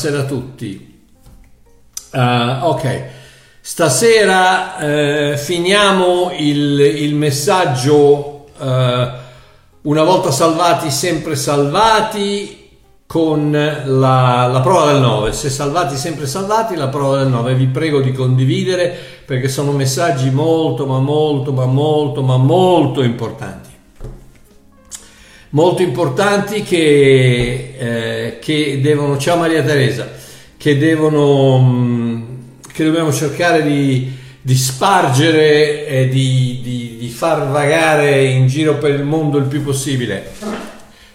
Buonasera a tutti. Uh, ok, stasera uh, finiamo il, il messaggio uh, una volta salvati, sempre salvati con la, la, prova del 9. Se salvati, sempre salvati, la prova del 9. Vi prego di condividere perché sono messaggi molto, ma molto, ma molto, ma molto importanti molto importanti che, eh, che devono, ciao Maria Teresa, che devono, mm, che dobbiamo cercare di, di spargere e di, di, di, far vagare in giro per il mondo il più possibile.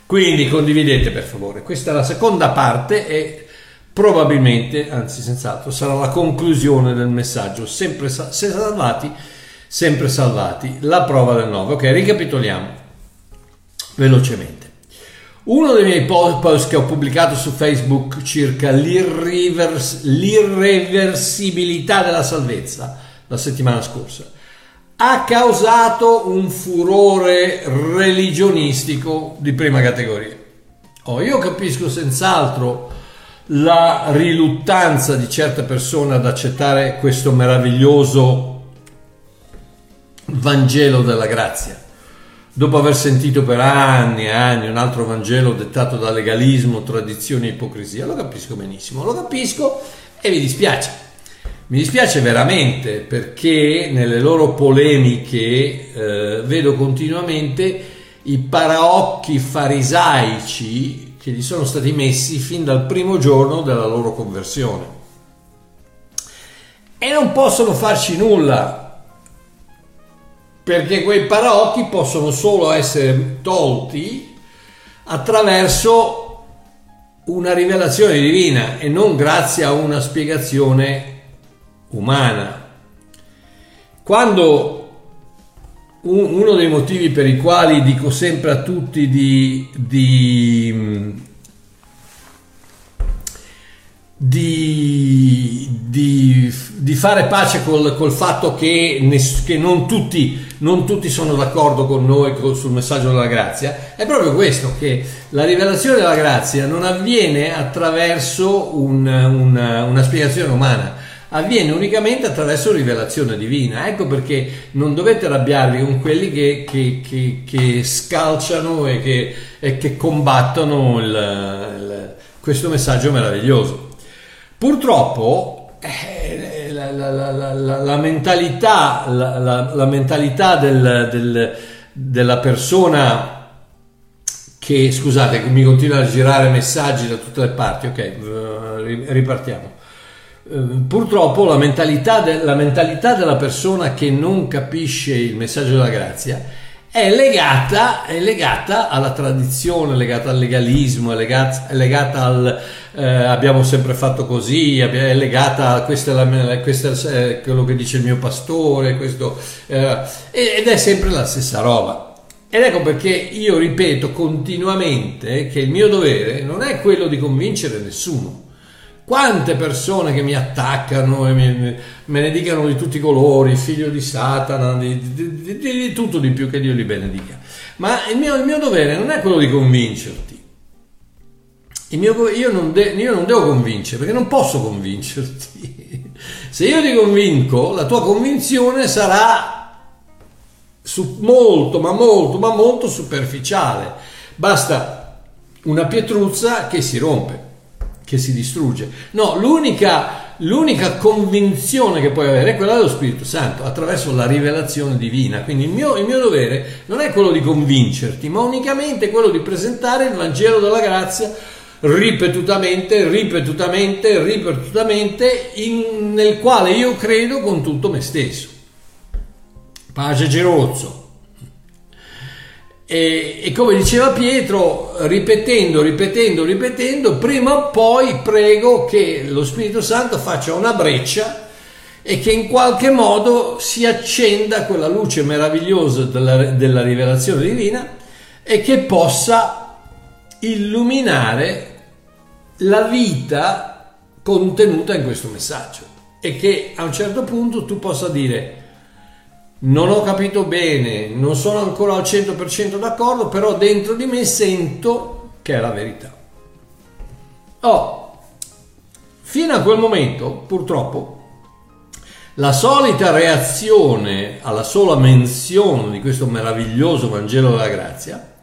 Quindi condividete per favore. Questa è la seconda parte e probabilmente, anzi senz'altro, sarà la conclusione del messaggio. Sempre se salvati, sempre salvati. La prova del 9. Ok, ricapitoliamo velocemente. Uno dei miei post che ho pubblicato su Facebook circa l'irrevers- l'irreversibilità della salvezza la settimana scorsa ha causato un furore religionistico di prima categoria. Oh, io capisco senz'altro la riluttanza di certe persone ad accettare questo meraviglioso Vangelo della grazia dopo aver sentito per anni e anni un altro Vangelo dettato da legalismo, tradizione e ipocrisia. Lo capisco benissimo, lo capisco e mi dispiace. Mi dispiace veramente perché nelle loro polemiche eh, vedo continuamente i paraocchi farisaici che gli sono stati messi fin dal primo giorno della loro conversione. E non possono farci nulla perché quei paraocchi possono solo essere tolti attraverso una rivelazione divina e non grazie a una spiegazione umana. Quando uno dei motivi per i quali dico sempre a tutti di, di di, di, fare pace col, col fatto che, che non, tutti, non, tutti, sono d'accordo con noi sul messaggio della grazia, è proprio questo, che la rivelazione della grazia non avviene attraverso un, una, una spiegazione umana, avviene unicamente attraverso rivelazione divina. Ecco perché non dovete arrabbiarvi con quelli che, che, che, che scalciano e che, e che combattono il, il, questo messaggio meraviglioso. Purtroppo eh, la, la, la, mentalità, la, mentalità del, del, della persona che, scusate, mi continua a girare messaggi da tutte le parti, ok, eh, ripartiamo. Eh, purtroppo la mentalità, de, mentalità della persona che non capisce il messaggio della grazia è legata, è legata alla tradizione, legata al legalismo, è legata, è legata al eh, abbiamo sempre fatto così, è legata a questo è, la, questo è quello che dice il mio pastore, questo, eh, ed è sempre la stessa roba. Ed ecco perché io ripeto continuamente che il mio dovere non è quello di convincere nessuno. Quante persone che mi attaccano e mi, me ne dicano di tutti i colori, figlio di Satana, di, di, di, di tutto di più che Dio li benedica. Ma il mio, il mio dovere non è quello di convincerti mio, io, non de, io, non devo convincere perché non posso convincerti. Se io ti convinco, la tua convinzione sarà su, molto, ma molto, ma molto superficiale. Basta una pietruzza che si rompe, che si distrugge. No, l'unica, l'unica convinzione che puoi avere è quella dello Spirito Santo attraverso la rivelazione divina. Quindi il mio, il mio dovere non è quello di convincerti, ma unicamente quello di presentare il Vangelo della grazia ripetutamente, ripetutamente, ripetutamente, in, nel quale io credo con tutto me stesso. Pace Gerozzo. E, e, come diceva Pietro, ripetendo, ripetendo, ripetendo, prima o poi prego che lo Spirito Santo faccia una breccia e che in qualche modo si accenda quella luce meravigliosa della, della rivelazione divina e che possa illuminare la vita contenuta in questo messaggio. E che a un certo punto tu possa dire non ho capito bene, non sono ancora al 100% d'accordo, però dentro di me sento che è la verità. Oh, fino a quel momento, purtroppo, la solita reazione alla sola menzione di questo meraviglioso Vangelo della grazia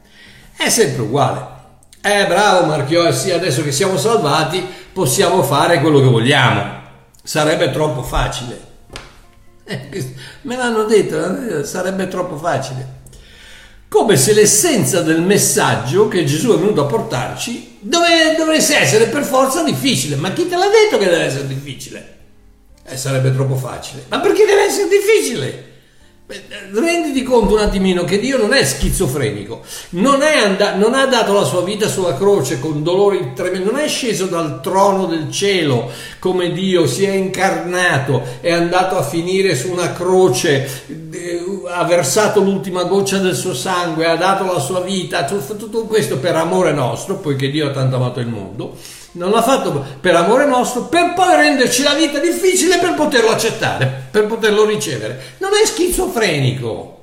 è sempre uguale. Eh, bravo Marchio, eh sì, adesso che siamo salvati possiamo fare quello che vogliamo. Sarebbe troppo facile. Eh, me l'hanno detto, eh, sarebbe troppo facile. Come se l'essenza del messaggio che Gesù è venuto a portarci dove, dovesse essere per forza difficile. Ma chi te l'ha detto che deve essere difficile? Eh, sarebbe troppo facile. Ma perché deve essere difficile? Renditi conto un attimino che Dio non è schizofrenico, non, è and- non, ha dato la sua vita sulla croce con dolori tremendi, non è sceso dal trono del cielo come Dio, si è incarnato, è andato a finire su una croce, eh, ha versato l'ultima goccia del suo sangue, ha dato la sua vita, tutto questo per amore nostro, poiché Dio ha tanto amato il mondo non l'ha fatto per amore nostro, per poi renderci la vita difficile per poterlo accettare, per poterlo ricevere. Non è schizofrenico.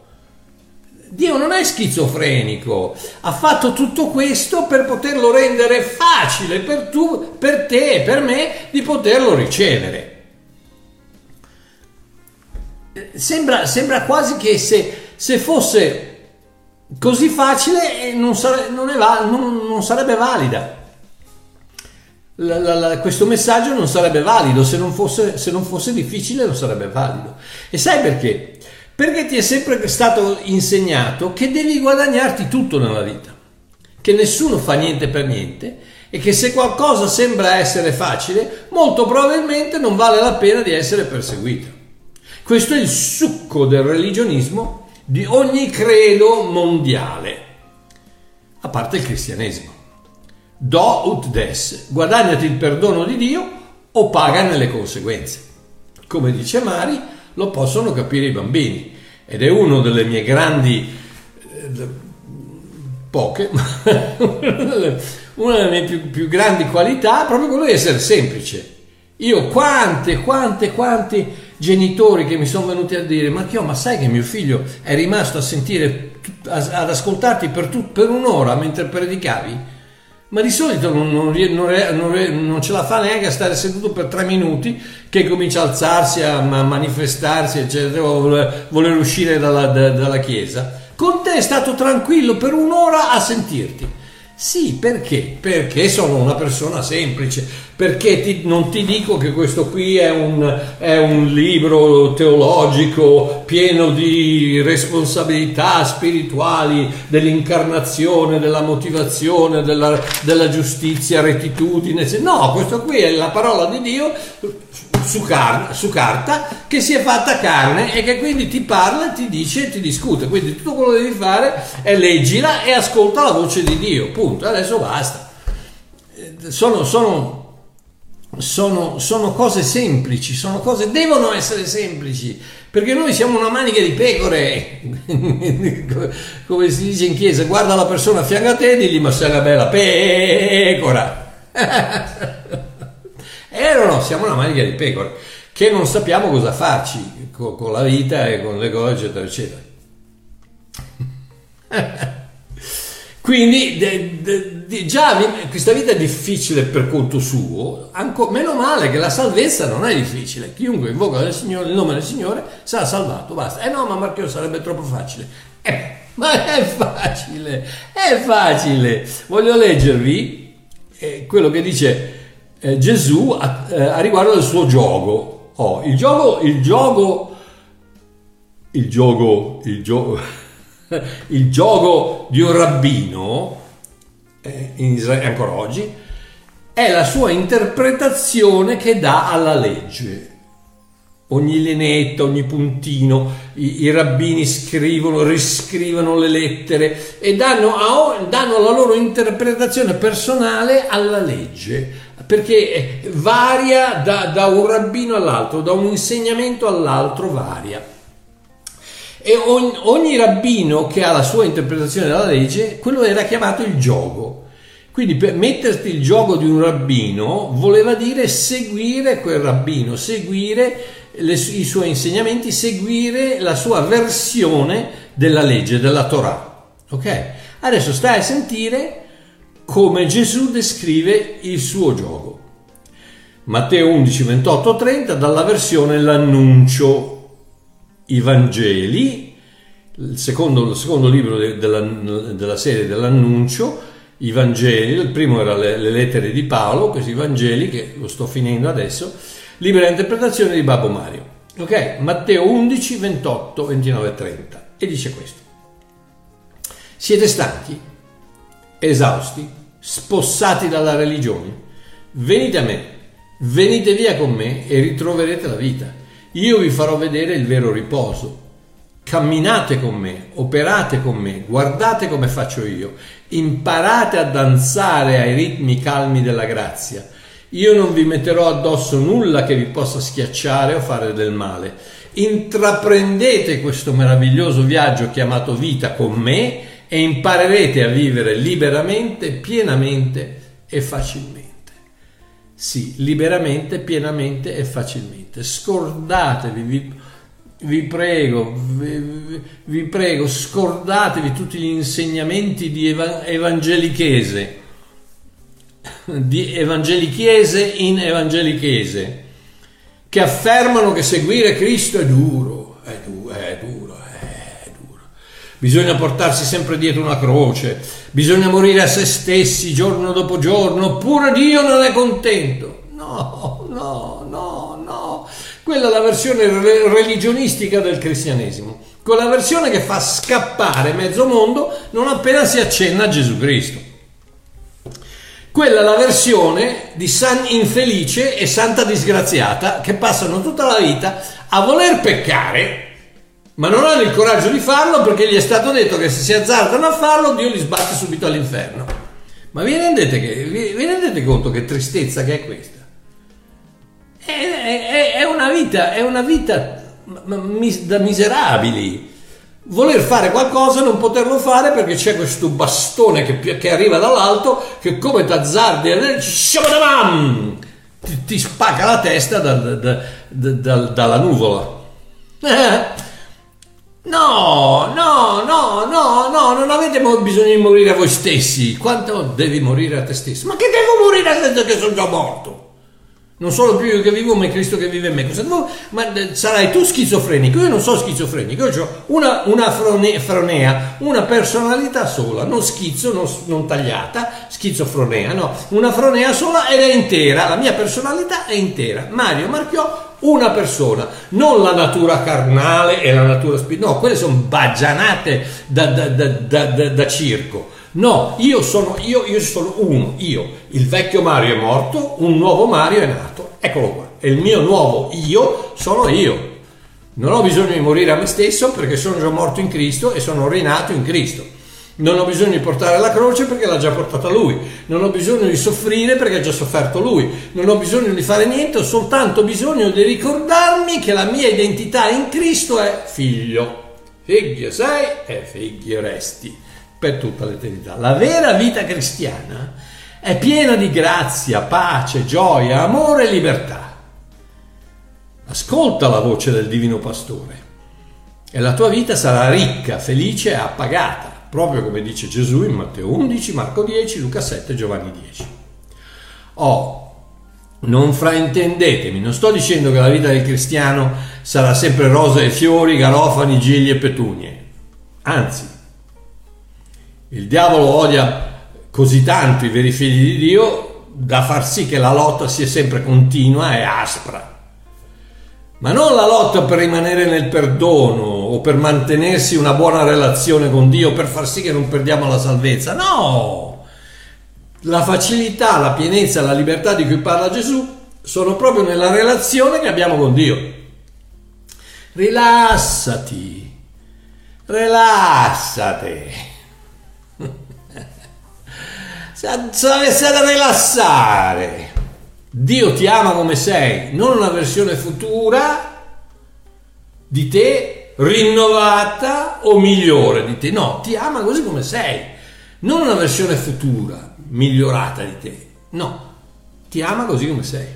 Dio non è schizofrenico, ha fatto tutto questo per poterlo rendere facile per, tu, per te e per me di poterlo ricevere. Sembra, sembra quasi che se, se, fosse così facile eh, non, sare, non, è, non, non sarebbe valida la, la, la, questo messaggio non sarebbe valido, se non, fosse, se non fosse difficile non sarebbe valido. E sai perché? Perché ti è sempre stato insegnato che devi guadagnarti tutto nella vita, che nessuno fa niente per niente e che se qualcosa sembra essere facile, molto probabilmente non vale la pena di essere perseguito. Questo è il succo del religionismo di ogni credo mondiale, a parte il cristianesimo. Do ut des, guadagnati il perdono di Dio o pagane le conseguenze. Come dice Mari, lo possono capire i bambini ed è una delle mie grandi, eh, poche, una delle mie più, più grandi qualità proprio quello di essere semplice. Io quante, quante, quanti genitori che mi sono venuti a dire ma, ma sai che mio figlio è rimasto a sentire, ad ascoltarti per, tu, per un'ora mentre predicavi? Ma di solito non, non, non, non, ce la fa neanche a stare seduto per tre minuti che comincia a alzarsi, a manifestarsi, eccetera, voler, voler uscire dalla, dalla chiesa. Con te è stato tranquillo per un'ora a sentirti. Sì, perché? Perché sono una persona semplice, perché ti, non ti dico che questo qui è un, è un, libro teologico pieno di responsabilità spirituali, dell'incarnazione, della motivazione, della, della giustizia, rettitudine. No, questo qui è la parola di Dio su, car- su, carta che si è fatta carne e che quindi ti parla, ti dice e ti discute. Quindi tutto quello che devi fare è leggila e ascolta la voce di Dio. Punto. Adesso basta. Eh, sono, sono, sono, sono cose semplici, sono cose, devono essere semplici, perché noi siamo una manica di pecore, come si dice in chiesa, guarda la persona a fianco a te e digli ma sei una bella pecora. Eh no, siamo una manica di pecore che non sappiamo cosa farci con, con la vita e con le cose, eccetera, eccetera. Quindi de, de, de, già questa vita è difficile per conto suo, anco, meno male che la salvezza non è difficile. Chiunque invoca il, Signore, il nome del Signore sarà salvato, basta. Eh no, ma Marchio sarebbe troppo facile. Eh, ma è facile, è facile. Voglio leggervi eh, quello che dice eh, Gesù a, eh, a, riguardo del suo gioco. Oh, il gioco, il gioco, il gioco, il gioco, il gioco di un rabbino, eh, Israele ancora oggi, è la sua interpretazione che dà alla legge. Ogni linetta, ogni puntino, i, i rabbini scrivono, riscrivono le lettere e danno, a, danno la loro interpretazione personale alla legge perché eh, varia da, da un rabbino all'altro, da un insegnamento all'altro varia. E ogni, ogni, rabbino che ha la sua interpretazione della legge, quello era chiamato il gioco. Quindi per metterti il gioco di un rabbino voleva dire seguire quel rabbino, seguire le, i suoi insegnamenti, seguire la sua versione della legge, della Torah. Ok? Adesso stai a sentire come Gesù descrive il suo gioco. Matteo 11, 28, 30 dalla versione L'annuncio i Vangeli, il secondo, il secondo libro de, della, della, serie dell'annuncio, i Vangeli, il primo era le, le, lettere di Paolo, questi Vangeli che lo sto finendo adesso, libera interpretazione di Babbo Mario. Ok, Matteo 11, 28, 29 30 e dice questo. Siete stanchi, esausti, spossati dalla religione? Venite a me, venite via con me e ritroverete la vita. Io vi farò vedere il vero riposo. Camminate con me, operate con me, guardate come faccio io, imparate a danzare ai ritmi calmi della grazia. Io non vi metterò addosso nulla che vi possa schiacciare o fare del male. Intraprendete questo meraviglioso viaggio chiamato vita con me e imparerete a vivere liberamente, pienamente e facilmente. Sì, liberamente, pienamente e facilmente. Scordatevi, vi, vi prego, vi, vi, prego, scordatevi tutti gli insegnamenti di evangelichese, di evangelichese in evangelichese, che affermano che seguire Cristo è duro, è duro, è duro bisogna portarsi sempre dietro una croce, bisogna morire a se stessi giorno dopo giorno, oppure Dio non è contento. No, no, no, no. Quella è la versione religionistica del cristianesimo, quella versione che fa scappare mezzo mondo non appena si accenna a Gesù Cristo. Quella è la versione di San Infelice e Santa Disgraziata che passano tutta la vita a voler peccare ma non hanno il coraggio di farlo perché gli è stato detto che se si azzardano a farlo Dio li sbatte subito all'inferno. Ma vi rendete, che, vi, vi rendete conto che tristezza che è questa? È, è, è una vita, è una vita da miserabili. Voler fare qualcosa e non poterlo fare perché c'è questo bastone che, che arriva dall'alto che come t'azzardi ti, ti spacca la testa da, da, da, dalla nuvola. No, no, no, no, no, non avete bisogno di morire a voi stessi. Quanto devi morire a te stesso? Ma che devo morire senza che sono già morto? Non solo più io che vivo, ma è Cristo che vive in me. Cosa devo? Ma eh, sarai tu schizofrenico? Io non sono schizofrenico, io ho una, una frone, fronea, una personalità sola, non schizzo, non, non tagliata, schizofronea, no, una fronea sola ed è intera. La mia personalità è intera. Mario Marchiò una persona, non la natura carnale e la natura spirituale, no, quelle sono baggianate da, da, da, da, circo. No, io sono, io, io sono uno, io, il vecchio Mario è morto, un nuovo Mario è nato, eccolo qua, e il mio nuovo io sono io. Non ho bisogno di morire a me stesso perché sono già morto in Cristo e sono rinato in Cristo. Non ho bisogno di portare la croce perché l'ha già portata lui. Non ho bisogno di soffrire perché ha già sofferto lui. Non ho bisogno di fare niente, ho soltanto bisogno di ricordarmi che la mia identità in Cristo è figlio. Figlio sei e figlio resti per tutta l'eternità. La vera vita cristiana è piena di grazia, pace, gioia, amore e libertà. Ascolta la voce del Divino Pastore e la tua vita sarà ricca, felice e appagata proprio come dice Gesù in Matteo 11, Marco 10, Luca 7, Giovanni 10. Oh, non fraintendetemi, non sto dicendo che la vita del cristiano sarà sempre rose e fiori, garofani, gigli e petunie. Anzi, il diavolo odia così tanto i veri figli di Dio da far sì che la lotta sia sempre continua e aspra. Ma non la lotta per rimanere nel perdono o per mantenersi una buona relazione con Dio, per far sì che non perdiamo la salvezza. No! La facilità, la pienezza, la libertà di cui parla Gesù sono proprio nella relazione che abbiamo con Dio. Rilassati, rilassati. Se avessi da rilassare. Dio ti ama come sei, non una versione futura di te rinnovata o migliore di te. No, ti ama così come sei, non una versione futura, migliorata di te. No, ti ama così come sei.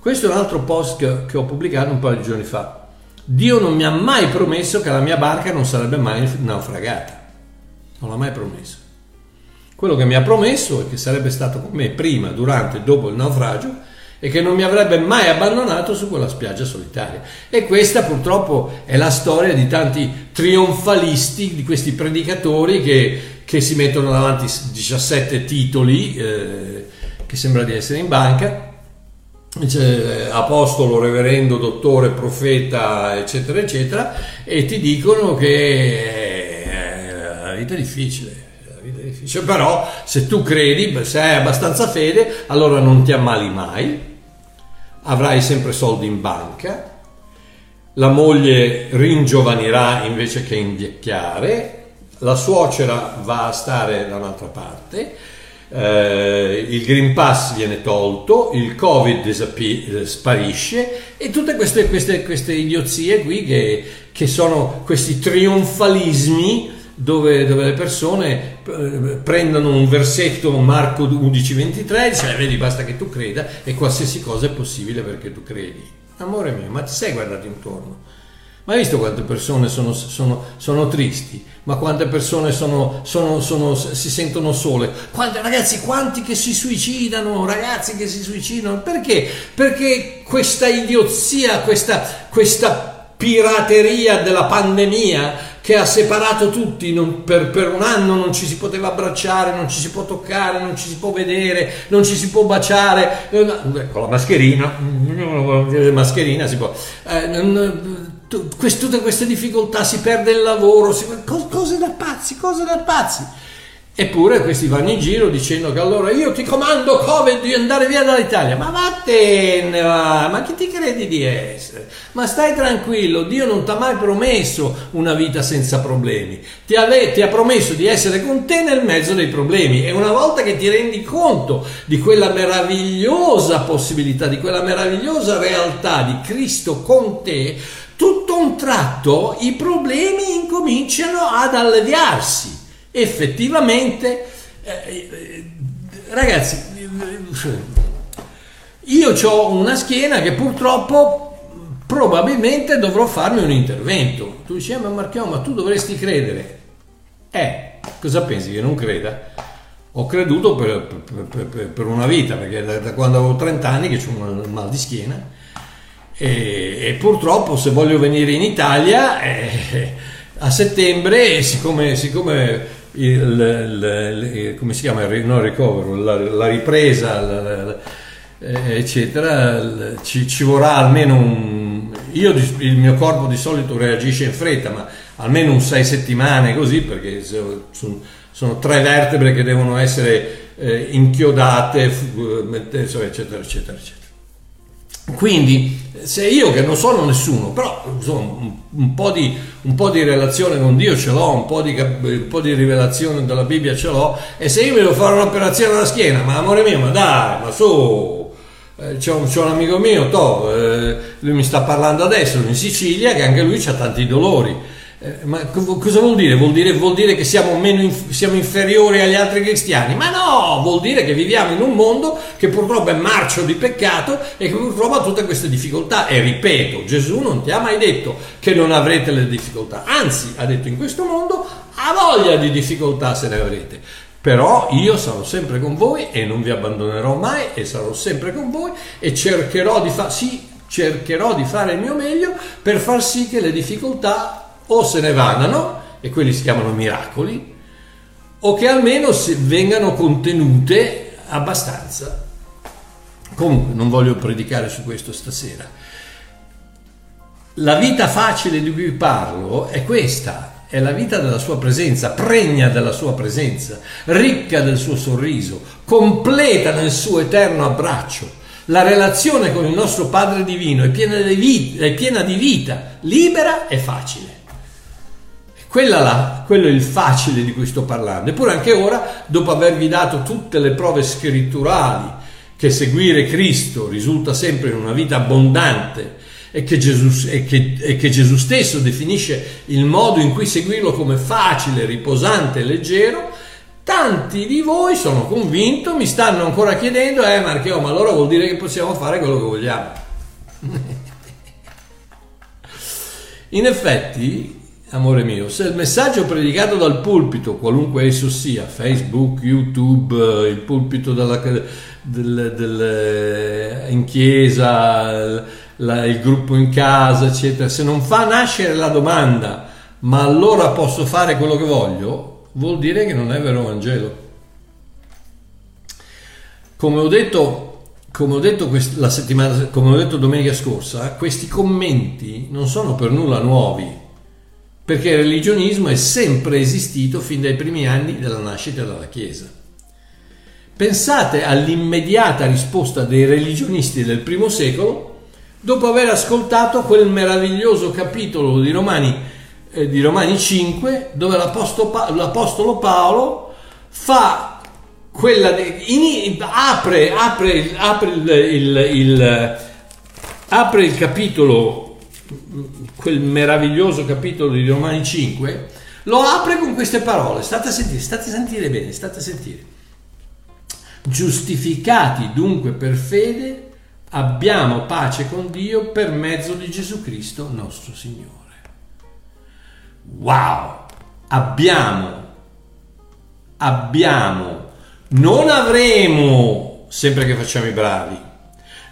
Questo è un altro post che, che ho pubblicato un paio di giorni fa. Dio non mi ha mai promesso che la mia barca non sarebbe mai naufragata. Non l'ha mai promesso. Quello che mi ha promesso e che sarebbe stato con me prima, durante e dopo il naufragio e che non mi avrebbe mai abbandonato su quella spiaggia solitaria. E questa purtroppo è la storia di tanti trionfalisti, di questi predicatori che, che si mettono davanti 17 titoli, eh, che sembra di essere in banca, cioè, apostolo, reverendo, dottore, profeta, eccetera, eccetera, e ti dicono che eh, la vita è difficile. Difficile. Però se tu credi, se hai abbastanza fede, allora non ti ammali mai, avrai sempre soldi in banca, la moglie ringiovanirà invece che invecchiare, la suocera va a stare da un'altra parte, eh, il Green Pass viene tolto, il Covid disapi- eh, sparisce e tutte queste, queste, queste idiozie qui che, che, sono questi trionfalismi dove, dove le persone eh, prendono un versetto Marco 11:23 e dicono vedi basta che tu creda e qualsiasi cosa è possibile perché tu credi. Amore mio, ma ti sei guardato intorno? Ma hai visto quante persone sono, sono, sono tristi? Ma quante persone sono, si sentono sole? Quante, ragazzi, quanti che si suicidano? Ragazzi che si suicidano? Perché? Perché questa idiozia, questa, questa pirateria della pandemia che ha separato tutti, non, per, per, un anno non ci si poteva abbracciare, non ci si può toccare, non ci si può vedere, non ci si può baciare, con la mascherina, mascherina si può... Eh, quest, tutte queste difficoltà, si perde il lavoro, si, cose da pazzi, cose da pazzi. Eppure questi vanno in giro dicendo che allora io ti comando Covid di andare via dall'Italia. Ma vattene, va, ma chi ti credi di essere? Ma stai tranquillo, Dio non ti ha mai promesso una vita senza problemi. Ti, ave, ti ha promesso di essere con te nel mezzo dei problemi. E una volta che ti rendi conto di quella meravigliosa possibilità, di quella meravigliosa realtà di Cristo con te, tutto un tratto i problemi incominciano ad alleviarsi. Effettivamente, eh, eh ragazzi, io ho una schiena che purtroppo probabilmente dovrò farmi un intervento. Tu dici, eh, ma Marchiò, ma tu dovresti credere. Eh, cosa pensi che non creda? Ho creduto per, per, per, per una vita, perché da, da, quando avevo 30 anni che ho un mal di schiena e, e, purtroppo se voglio venire in Italia eh, a settembre, siccome, siccome il, il, il, come si chiama, non ricovero, la, la ripresa, la, la, eh, eccetera, ci, ci, vorrà almeno un... Io il mio corpo di solito reagisce in fretta, ma almeno un sei settimane così, perché sono, sono tre vertebre che devono essere eh, inchiodate, eccetera, eccetera, eccetera. Quindi, se io che non sono nessuno, però insomma, un, un, po di, un, po di, relazione con Dio ce l'ho, un po, di, un po' di rivelazione della Bibbia ce l'ho, e se io devo fare un'operazione alla schiena, ma amore mio, ma dai, ma su, eh, c'è, un, c'è, un, amico mio, to, eh, lui mi sta parlando adesso in Sicilia, che anche lui ha tanti dolori eh, ma cosa vuol dire? Vuol dire, vuol dire che siamo, meno, siamo, inferiori agli altri cristiani? Ma no, vuol dire che viviamo in un mondo che purtroppo è marcio di peccato e che purtroppo ha tutte queste difficoltà. E ripeto, Gesù non ti ha mai detto che non avrete le difficoltà, anzi ha detto in questo mondo ha voglia di difficoltà se ne avrete. Però io sarò sempre con voi e non vi abbandonerò mai e sarò sempre con voi e cercherò di, fa- sì, cercherò di fare il mio meglio per far sì che le difficoltà o se ne vadano, e quelli si chiamano miracoli, o che almeno vengano contenute abbastanza. Comunque, non voglio predicare su questo stasera. La vita facile di cui parlo è questa, è la vita della sua presenza, pregna della sua presenza, ricca del suo sorriso, completa nel suo eterno abbraccio. La relazione con il nostro Padre Divino è piena di vita, è piena di vita libera e facile. Quella là, quello è il facile di cui sto parlando. Eppure anche ora, dopo avervi dato tutte le prove scritturali che seguire Cristo risulta sempre in una vita abbondante e che, Gesù, e, che, e che Gesù stesso definisce il modo in cui seguirlo come facile, riposante e leggero, tanti di voi, sono convinto, mi stanno ancora chiedendo, eh Marchio, ma allora vuol dire che possiamo fare quello che vogliamo. In effetti, amore mio, se il messaggio predicato dal pulpito, qualunque esso sia, Facebook, YouTube, il pulpito della, del, del, in chiesa, la, il gruppo in casa, eccetera, se non fa nascere la domanda, ma allora posso fare quello che voglio, vuol dire che non è vero Vangelo. Come ho detto come ho detto la settimana, come ho detto domenica scorsa, questi commenti non sono per nulla nuovi, perché il religionismo è sempre esistito fin dai primi anni della nascita della Chiesa. Pensate all'immediata risposta dei religionisti del primo secolo dopo aver ascoltato quel meraviglioso capitolo di Romani, eh, di Romani 5 dove l'apostolo, l'apostolo Paolo fa quella in, apre, apre, apre, il, il, il, apre il capitolo, quel meraviglioso capitolo di Romani 5, lo apre con queste parole, state a sentire, state a sentire bene, state a sentire. Giustificati dunque per fede, abbiamo pace con Dio per mezzo di Gesù Cristo nostro Signore. Wow! Abbiamo, abbiamo non avremo, sempre che facciamo i bravi,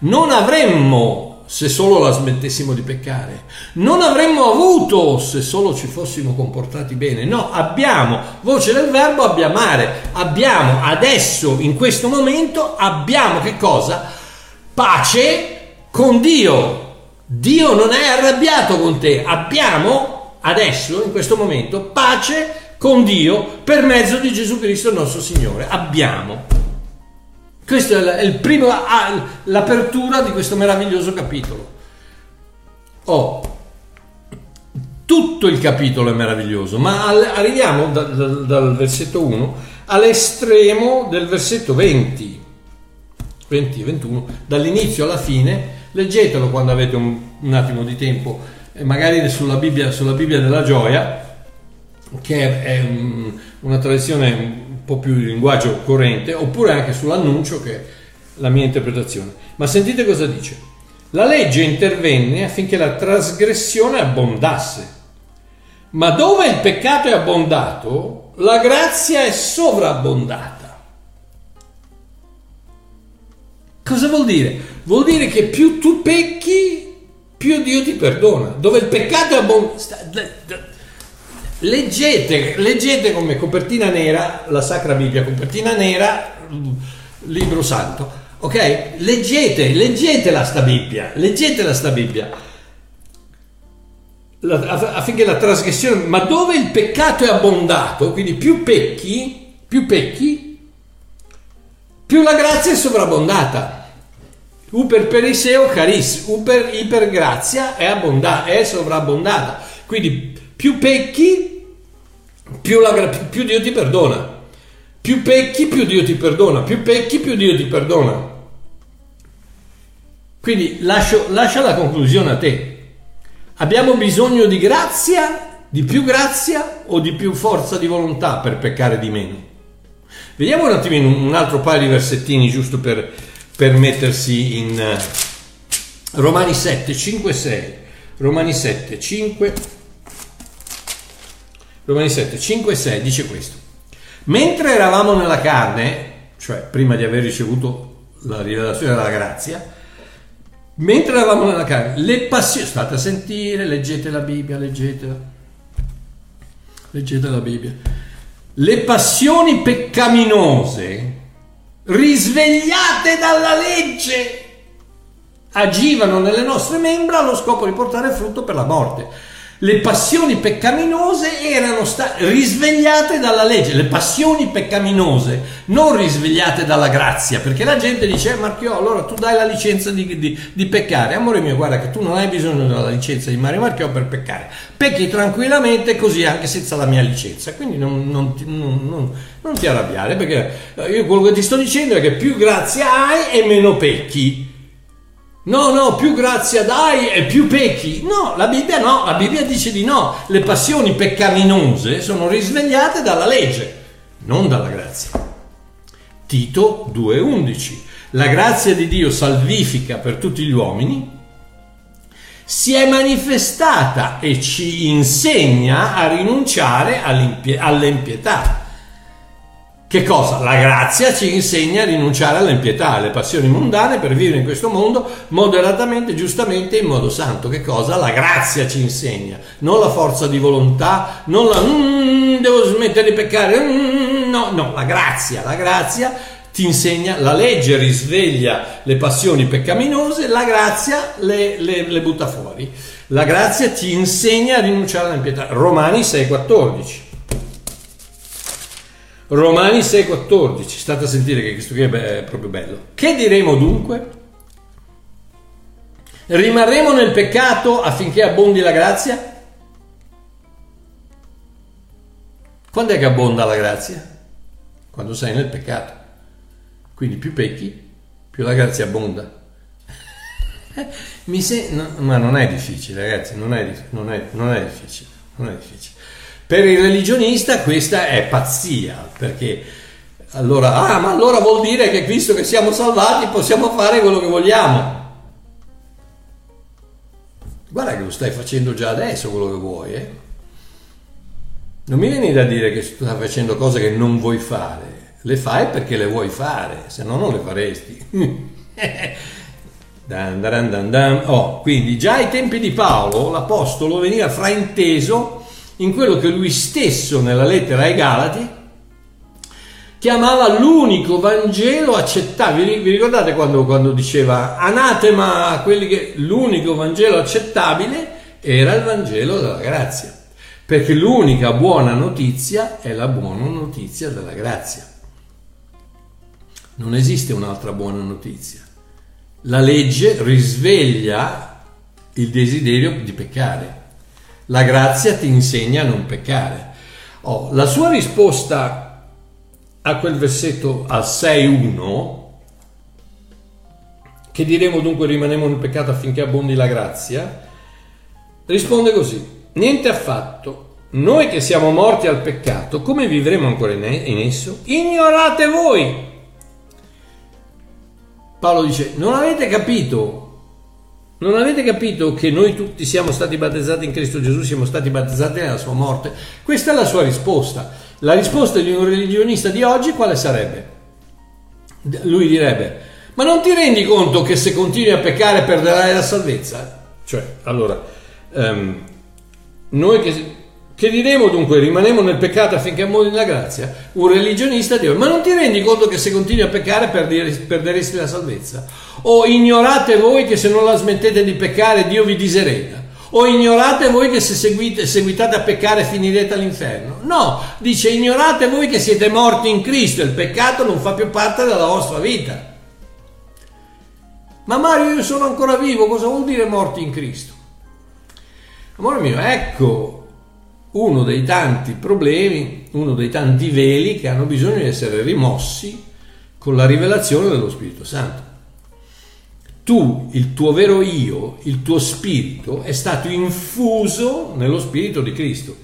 non avremmo se solo la smettessimo di peccare, non avremmo avuto se solo ci fossimo comportati bene, no, abbiamo, voce del verbo abbiamare, abbiamo adesso, in questo momento, abbiamo che cosa? Pace con Dio. Dio non è arrabbiato con te, abbiamo adesso, in questo momento, pace con Dio per mezzo di Gesù Cristo nostro Signore. Abbiamo. Questa è il primo, l'apertura di questo meraviglioso capitolo. Oh, tutto il capitolo è meraviglioso, ma arriviamo dal, dal, dal versetto 1 all'estremo del versetto 20, 20 21, dall'inizio alla fine. Leggetelo quando avete un, un attimo di tempo, magari sulla Bibbia, sulla Bibbia della gioia che è un, una tradizione un po' più di linguaggio corrente, oppure anche sull'annuncio, che è la mia interpretazione. Ma sentite cosa dice. La legge intervenne affinché la trasgressione abbondasse. Ma dove il peccato è abbondato, la grazia è sovrabbondata. Cosa vuol dire? Vuol dire che più tu pecchi, più Dio ti perdona. Dove il peccato è abbondato Leggete, leggete come copertina nera la Sacra Bibbia, copertina nera, libro santo, ok? Leggete, leggetela sta Bibbia, leggetela sta Bibbia. La, affinché la trasgressione, ma dove il peccato è abbondato, quindi più pecchi, più pecchi, più la grazia è sovrabbondata. Uper periseo caris, uper ipergrazia è, abbonda, è sovrabbondata. Quindi più pecchi, più, la, più Dio ti perdona. Più pecchi, più Dio ti perdona. Più pecchi, più Dio ti perdona. Quindi lascio, lascia la conclusione a te. Abbiamo bisogno di grazia, di più grazia o di più forza di volontà per peccare di meno? Vediamo un attimino un altro paio di versettini giusto per, per mettersi in uh, Romani 7, 5, 6. Romani 7, 5 Romani 7, 5 e 6 dice questo. Mentre eravamo nella carne, cioè prima di aver ricevuto la rivelazione della grazia, mentre eravamo nella carne, le passioni, state a sentire, leggete la Bibbia, leggetela, leggete la Bibbia, le passioni peccaminose, risvegliate dalla legge, agivano nelle nostre membra allo scopo di portare frutto per la morte le passioni peccaminose erano state risvegliate dalla legge, le passioni peccaminose non risvegliate dalla grazia, perché la gente dice, eh, Marchio, allora tu dai la licenza di, di, di, peccare, amore mio, guarda che tu non hai bisogno della licenza di Mario Marchio per peccare, pecchi tranquillamente così anche senza la mia licenza, quindi non, non, non, non ti arrabbiare, perché io quello che ti sto dicendo è che più grazia hai e meno pecchi. No, no, più grazia dai e più pecchi. No, la Bibbia no, la Bibbia dice di no. Le passioni peccaminose sono risvegliate dalla legge, non dalla grazia. Tito 2:11. La grazia di Dio salvifica per tutti gli uomini, si è manifestata e ci insegna a rinunciare all'impietà. Che cosa? La grazia ci insegna a rinunciare all'impietà, alle passioni mondane per vivere in questo mondo moderatamente, giustamente, in modo santo. Che cosa? La grazia ci insegna, non la forza di volontà, non la mm, devo smettere di peccare, mm, no, no, la grazia, la grazia ti insegna, la legge risveglia le passioni peccaminose, la grazia le, le, le butta fuori. La grazia ti insegna a rinunciare all'impietà. Romani 6,14. Romani 6,14. State a sentire che questo qui è proprio bello. Che diremo dunque? Rimarremo nel peccato affinché abbondi la grazia? Quando è che abbonda la grazia? Quando sei nel peccato. Quindi più pecchi, più la grazia abbonda. Se... no, ma non è difficile, ragazzi, non è, non, è, non è difficile. Non è difficile. Per il religionista questa è pazzia, perché allora, ah, ma allora vuol dire che visto che siamo salvati possiamo fare quello che vogliamo. Guarda che lo stai facendo già adesso quello che vuoi, eh? Non mi vieni da dire che stai facendo cose che non vuoi fare, le fai perché le vuoi fare, se no non le faresti. dan, dan, dan. Oh, quindi già ai tempi di Paolo l'apostolo veniva frainteso in quello che lui stesso nella lettera ai Galati chiamava l'unico Vangelo accettabile. Vi ricordate quando, quando diceva anatema a quelli che l'unico Vangelo accettabile era il Vangelo della grazia? Perché l'unica buona notizia è la buona notizia della grazia. Non esiste un'altra buona notizia. La legge risveglia il desiderio di peccare la grazia ti insegna a non peccare. Oh, la sua risposta a quel versetto al 6.1, che diremo dunque rimaniamo nel peccato affinché abbondi la grazia, risponde così, niente affatto, noi che siamo morti al peccato, come vivremo ancora in esso? Ignorate voi! Paolo dice, non avete capito non avete capito che noi tutti siamo stati battezzati in Cristo Gesù, siamo stati battezzati nella sua morte? Questa è la sua risposta. La risposta di un religionista di oggi quale sarebbe? Lui direbbe, ma non ti rendi conto che se continui a peccare perderai la salvezza? Cioè, allora, um, noi che che diremo dunque? Rimanemo nel peccato affinché amori la grazia? Un religionista dice, ma non ti rendi conto che se continui a peccare perderesti la salvezza? O ignorate voi che se non la smettete di peccare Dio vi disereda? O ignorate voi che se seguite, seguitate a peccare finirete all'inferno? No, dice ignorate voi che siete morti in Cristo, il peccato non fa più parte della vostra vita. Ma Mario, io sono ancora vivo, cosa vuol dire morti in Cristo? Amore mio, ecco uno dei tanti problemi, uno dei tanti veli che hanno bisogno di essere rimossi con la rivelazione dello Spirito Santo. Tu, il tuo vero io, il tuo spirito è stato infuso nello spirito di Cristo.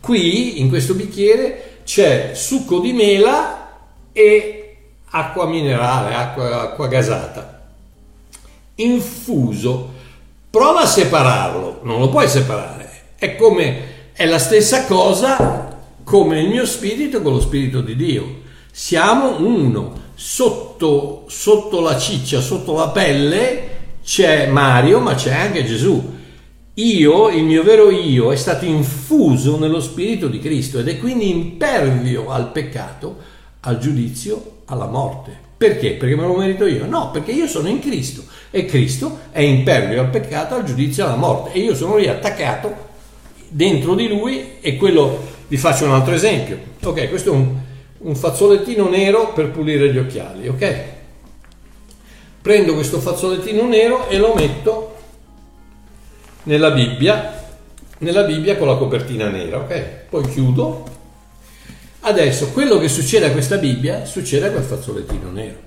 Qui, in questo bicchiere, c'è succo di mela e acqua minerale, acqua, acqua gasata. Infuso. Prova a separarlo, non lo puoi separare. È come è la stessa cosa come il mio spirito con lo spirito di Dio. Siamo uno. Sotto, sotto la ciccia, sotto la pelle c'è Mario, ma c'è anche Gesù. Io, il mio vero io, è stato infuso nello Spirito di Cristo ed è quindi impervio al peccato, al giudizio, alla morte. Perché? Perché me lo merito io? No, perché io sono in Cristo e Cristo è impervio al peccato, al giudizio, alla morte e io sono lì attaccato dentro di lui e quello, vi faccio un altro esempio, ok, questo è un, un fazzolettino nero per pulire gli occhiali, ok? Prendo questo fazzolettino nero e lo metto nella Bibbia, nella Bibbia con la copertina nera, ok? Poi chiudo. Adesso quello che succede a questa Bibbia succede a quel fazzolettino nero.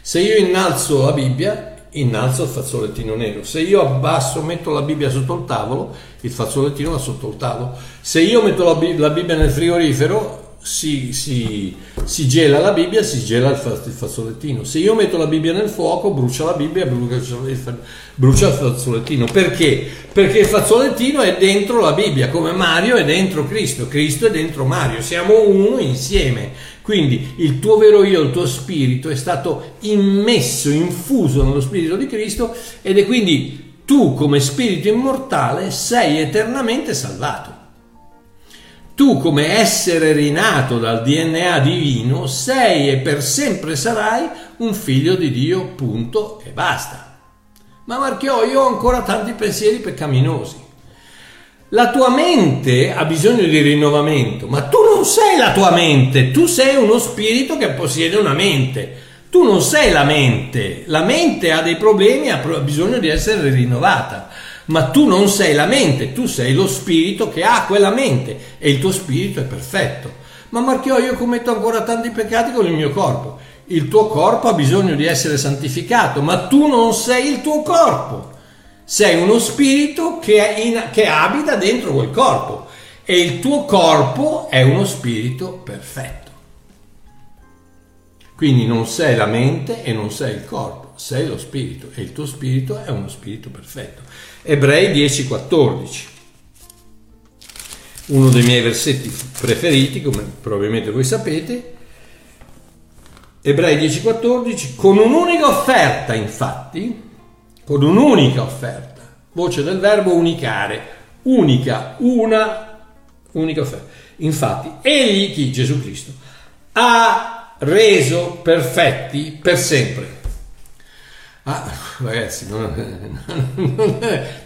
Se io innalzo la Bibbia, innalzo il fazzolettino nero. Se io abbasso, metto la Bibbia sotto il tavolo, il fazzolettino va sotto il tavolo. Se io metto la, Bibbia nel frigorifero, si, si, si, gela la Bibbia, si gela il, fazzolettino. Se io metto la Bibbia nel fuoco, brucia la Bibbia, brucia il fazzolettino. Perché? Perché il fazzolettino è dentro la Bibbia, come Mario è dentro Cristo, Cristo è dentro Mario, siamo uno insieme. Quindi il tuo vero io, il tuo spirito è stato immesso, infuso nello spirito di Cristo ed è quindi tu come spirito immortale sei eternamente salvato tu come essere rinato dal DNA divino sei e per sempre sarai un figlio di Dio, punto e basta. Ma Marchiò, io ho ancora tanti pensieri peccaminosi. La tua mente ha bisogno di rinnovamento, ma tu non sei la tua mente, tu sei uno spirito che possiede una mente. Tu non sei la mente, la mente ha dei problemi, ha bisogno di essere rinnovata ma tu non sei la mente, tu sei lo spirito che ha quella mente e il tuo spirito è perfetto. Ma Marchiò, io commetto ancora tanti peccati con il mio corpo. Il tuo corpo ha bisogno di essere santificato, ma tu non sei il tuo corpo. Sei uno spirito che, in, che abita dentro quel corpo e il tuo corpo è uno spirito perfetto. Quindi non sei la mente e non sei il corpo, sei lo spirito e il tuo spirito è uno spirito perfetto. Ebrei 10:14. Uno dei miei versetti preferiti, come probabilmente voi sapete. Ebrei 10:14, con un'unica offerta, infatti, con un'unica offerta, voce del verbo unicare, unica, una, unica offerta. Infatti, egli, chi? Gesù Cristo, ha reso perfetti per sempre Ah, ragazzi, non, non, non,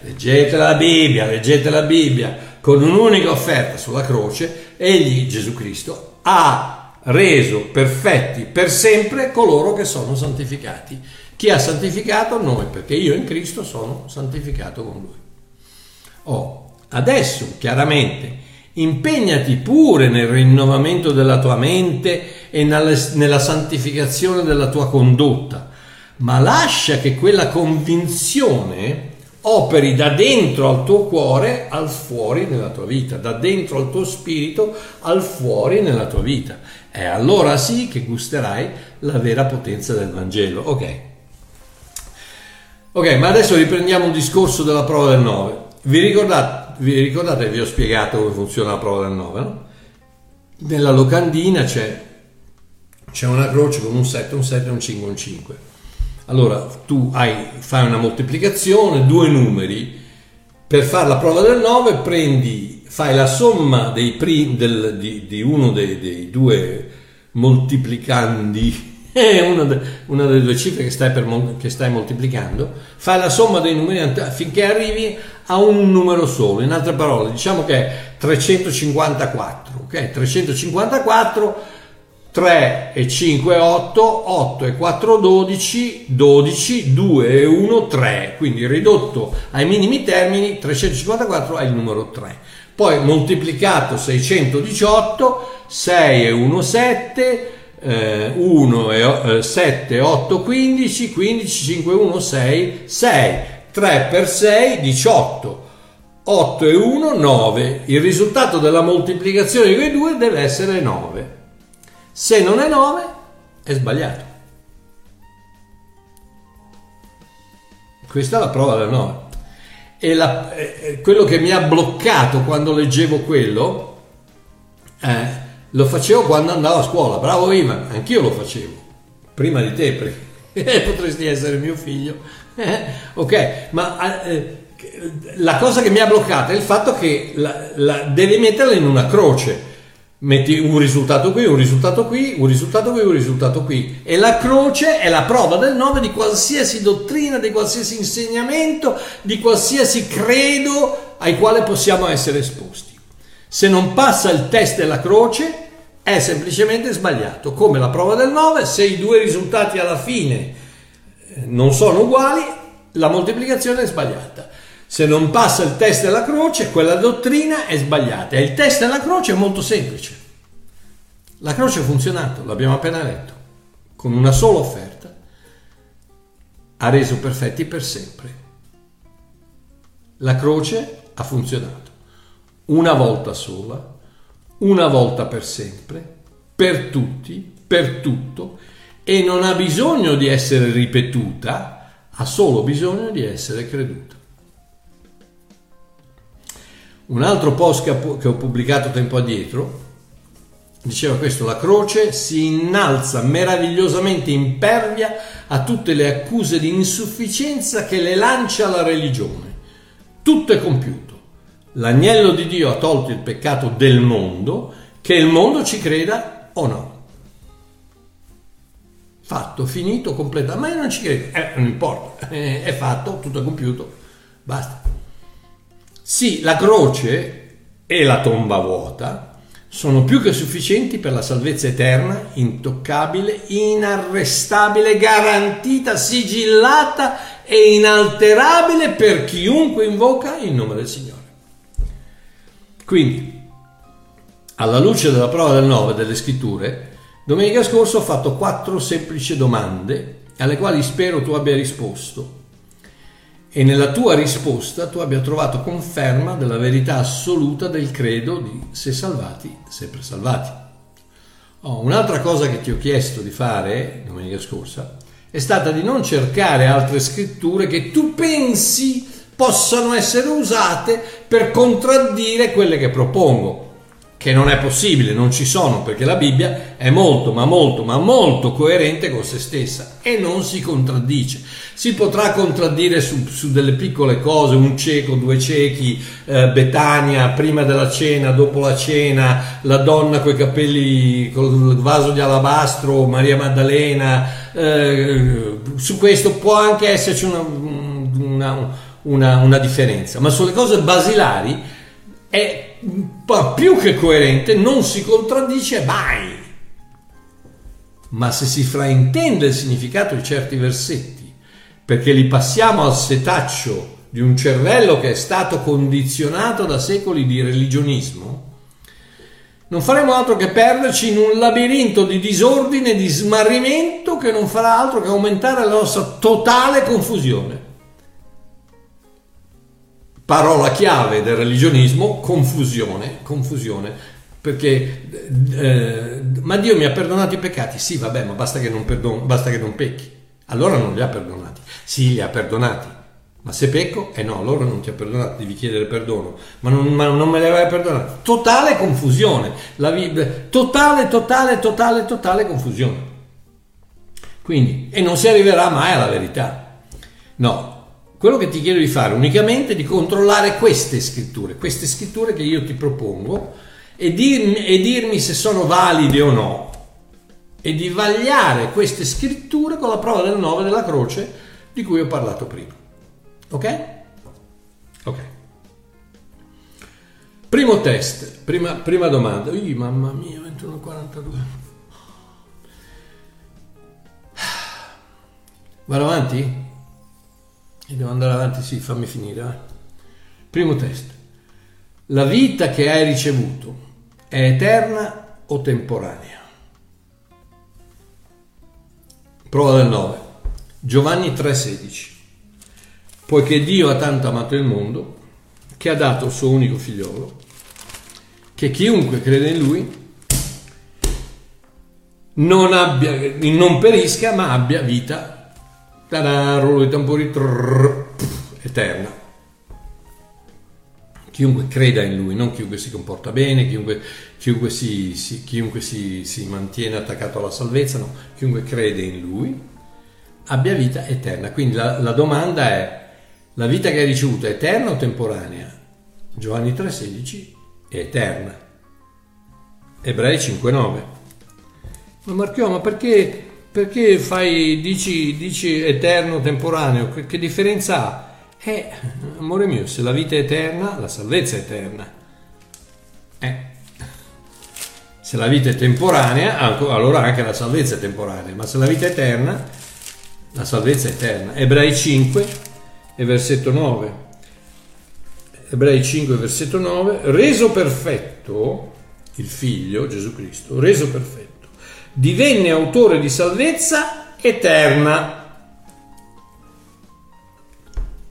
leggete la Bibbia, leggete la Bibbia. Con un'unica offerta sulla croce, egli, Gesù Cristo, ha reso perfetti per sempre coloro che sono santificati. Chi ha santificato? Noi, perché io in Cristo sono santificato con Lui. Oh, adesso, chiaramente, impegnati pure nel rinnovamento della tua mente e nella santificazione della tua condotta ma lascia che quella convinzione operi da dentro al tuo cuore al fuori nella tua vita, da dentro al tuo spirito al fuori nella tua vita. E allora sì che gusterai la vera potenza del Vangelo. Ok. Ok, ma adesso riprendiamo il discorso della prova del 9. Vi ricordate, vi ricordate vi ho spiegato come funziona la prova del 9, no? Nella locandina c'è, c'è una croce con un 7, un 7 e un 5, un 5 allora tu hai, fai una moltiplicazione, due numeri, per fare la prova del 9 prendi, fai la somma dei prim, del, di, di, uno dei, dei due moltiplicandi una, de, una, delle due cifre che stai, per, che stai, moltiplicando, fai la somma dei numeri finché arrivi a un numero solo. In altre parole, diciamo che è 354. Ok? 354 3 e 5 8, 8 e 4 12, 12, 2 e 1 3, quindi ridotto ai minimi termini 354 è il numero 3. Poi moltiplicato 618, 6 e 1 7, eh, 1 e eh, 7 8 15, 15 5 1 6, 6, 3 per 6 18. 8 e 1 9. Il risultato della moltiplicazione di quei due deve essere 9. Se non è 9, è sbagliato. Questa è la prova del 9. E la, eh, quello che mi ha bloccato quando leggevo quello, eh, lo facevo quando andavo a scuola. Bravo Ivan, anch'io lo facevo. Prima di te, perché potresti essere mio figlio. Eh, ok, ma eh, la cosa che mi ha bloccato è il fatto che la, la, devi metterla in una croce metti un risultato qui, un risultato qui, un risultato qui, un risultato qui. E la croce è la prova del nome di qualsiasi dottrina, di qualsiasi insegnamento, di qualsiasi credo ai quale possiamo essere esposti. Se non passa il test della croce è semplicemente sbagliato. Come la prova del 9, se i due risultati alla fine eh, non sono uguali, la moltiplicazione è sbagliata. Se non passa il test della croce, quella dottrina è sbagliata. E il test della croce è molto semplice. La croce ha funzionato, l'abbiamo appena letto. Con una sola offerta ha reso perfetti per sempre. La croce ha funzionato. Una volta sola, una volta per sempre, per tutti, per tutto, e non ha bisogno di essere ripetuta, ha solo bisogno di essere creduta. Un altro post che ho pubblicato tempo addietro diceva questo, la croce si innalza meravigliosamente impervia a tutte le accuse di insufficienza che le lancia la religione. Tutto è compiuto. L'agnello di Dio ha tolto il peccato del mondo, che il mondo ci creda o no. Fatto, finito, completo. Ma io non ci credo, eh, non importa, è fatto, tutto è compiuto, basta. Sì, la croce e la tomba vuota sono più che sufficienti per la salvezza eterna, intoccabile, inarrestabile, garantita, sigillata e inalterabile per chiunque invoca il nome del Signore. Quindi, alla luce della prova del 9 delle scritture, domenica scorsa ho fatto quattro semplici domande alle quali spero tu abbia risposto e nella tua risposta tu abbia trovato conferma della verità assoluta del credo di se salvati, sempre salvati. Oh, un'altra cosa che ti ho chiesto di fare domenica scorsa è stata di non cercare altre scritture che tu pensi possano essere usate per contraddire quelle che propongo che non è possibile, non ci sono, perché la Bibbia è molto, ma molto, ma molto coerente con se stessa e non si contraddice. Si potrà contraddire su, su delle piccole cose, un cieco, due ciechi, eh, Betania, prima della cena, dopo la cena, la donna coi capelli, col vaso di alabastro, Maria Maddalena, eh, su questo può anche esserci una, una, una, una differenza, ma sulle cose basilari è più che coerente, non si contraddice mai. Ma se si fraintende il significato di certi versetti, perché li passiamo al setaccio di un cervello che è stato condizionato da secoli di religionismo, non faremo altro che perderci in un labirinto di disordine di smarrimento che non farà altro che aumentare la nostra totale confusione parola chiave del religionismo, confusione, confusione, perché eh, ma Dio mi ha perdonato i peccati, sì vabbè, ma basta che, non perdon- basta che non pecchi, allora non li ha perdonati, sì li ha perdonati, ma se pecco, eh no, allora non ti ha perdonato, devi chiedere perdono, ma non, ma non me li avrai perdonati, totale confusione, la vita, totale, totale, totale, totale confusione. Quindi, e non si arriverà mai alla verità. No, quello che ti chiedo di fare unicamente è di controllare queste scritture, queste scritture che io ti propongo e dirmi, e dirmi se sono valide o no e di vagliare queste scritture con la prova del 9 della croce di cui ho parlato prima. Ok? Ok. Primo test, prima, prima domanda. Ih, mamma mia, 21.42. Vado avanti? Devo andare avanti, sì, fammi finire. Eh. Primo test. La vita che hai ricevuto è eterna o temporanea? Prova del 9. Giovanni 3:16. Poiché Dio ha tanto amato il mondo che ha dato il suo unico figliolo, che chiunque crede in lui non, abbia, non perisca ma abbia vita Tada, rullo di tamburi, eterna. Chiunque creda in lui, non chiunque si comporta bene, chiunque, chiunque, si, si, chiunque si, si mantiene attaccato alla salvezza, no, chiunque crede in lui abbia vita eterna. Quindi la, la domanda è, la vita che hai ricevuto è eterna o temporanea? Giovanni 3,16 è eterna. Ebrei 5,9. Ma Marchio, ma perché perché fai, dici, dici eterno, temporaneo? Che, che differenza ha? Eh, amore mio, se la vita è eterna, la salvezza è eterna. Eh. Se la vita è temporanea, allora anche la salvezza è temporanea, ma se la vita è eterna, la salvezza è eterna. Ebrei 5 e versetto 9. Ebrei 5 versetto 9, reso perfetto il figlio Gesù Cristo, reso perfetto divenne autore di salvezza eterna.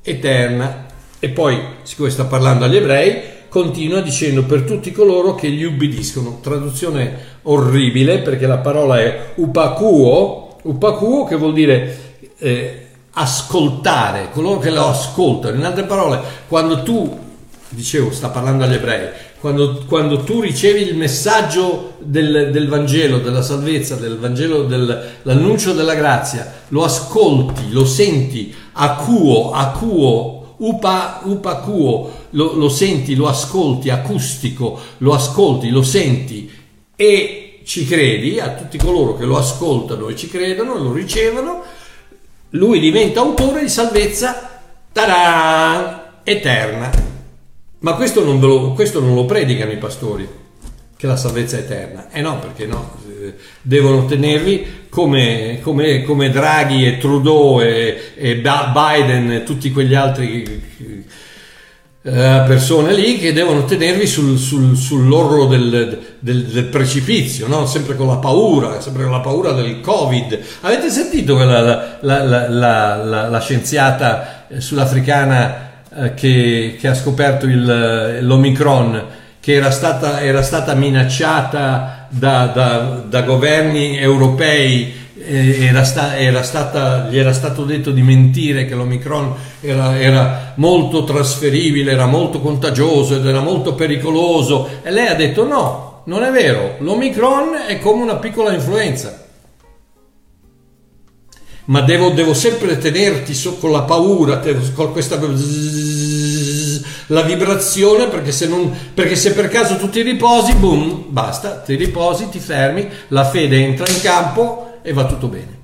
Eterna. E poi, siccome sta parlando agli ebrei, continua dicendo per tutti coloro che gli ubbidiscono. Traduzione orribile perché la parola è upacuo, upacuo che vuol dire eh, ascoltare, coloro che lo ascoltano. In altre parole, quando tu, dicevo, sta parlando agli ebrei, quando, quando tu ricevi il messaggio del, del, Vangelo, della salvezza, del Vangelo, dell'annuncio della grazia, lo ascolti, lo senti, acuo, acuo, upa, upacuo, lo, lo senti, lo ascolti, acustico, lo ascolti, lo senti e ci credi, a tutti coloro che lo ascoltano e ci credono, lo ricevono, lui diventa autore di salvezza, tada, eterna. Ma questo non, lo, questo non lo predicano i pastori, che la salvezza è eterna. Eh no, perché no? Eh, devono tenervi come, come, come Draghi e Trudeau e, e Biden e tutti quegli altri eh, persone lì che devono tenervi sul, sul, sull'orlo del, del, del precipizio, no? sempre con la paura, sempre con la paura del Covid. Avete sentito la, la, la, la scienziata sudafricana? Eh, che, che, ha scoperto il, l'Omicron, che era stata, era stata minacciata da, da, da, governi europei, era, sta, era stata, gli era stato detto di mentire che l'Omicron era, era molto trasferibile, era molto contagioso ed era molto pericoloso. E lei ha detto no, non è vero, l'Omicron è come una piccola influenza ma devo, devo sempre tenerti so, con la paura, con questa la vibrazione, perché se, non, perché se per caso tu ti riposi, boom, basta, ti riposi, ti fermi, la fede entra in campo e va tutto bene.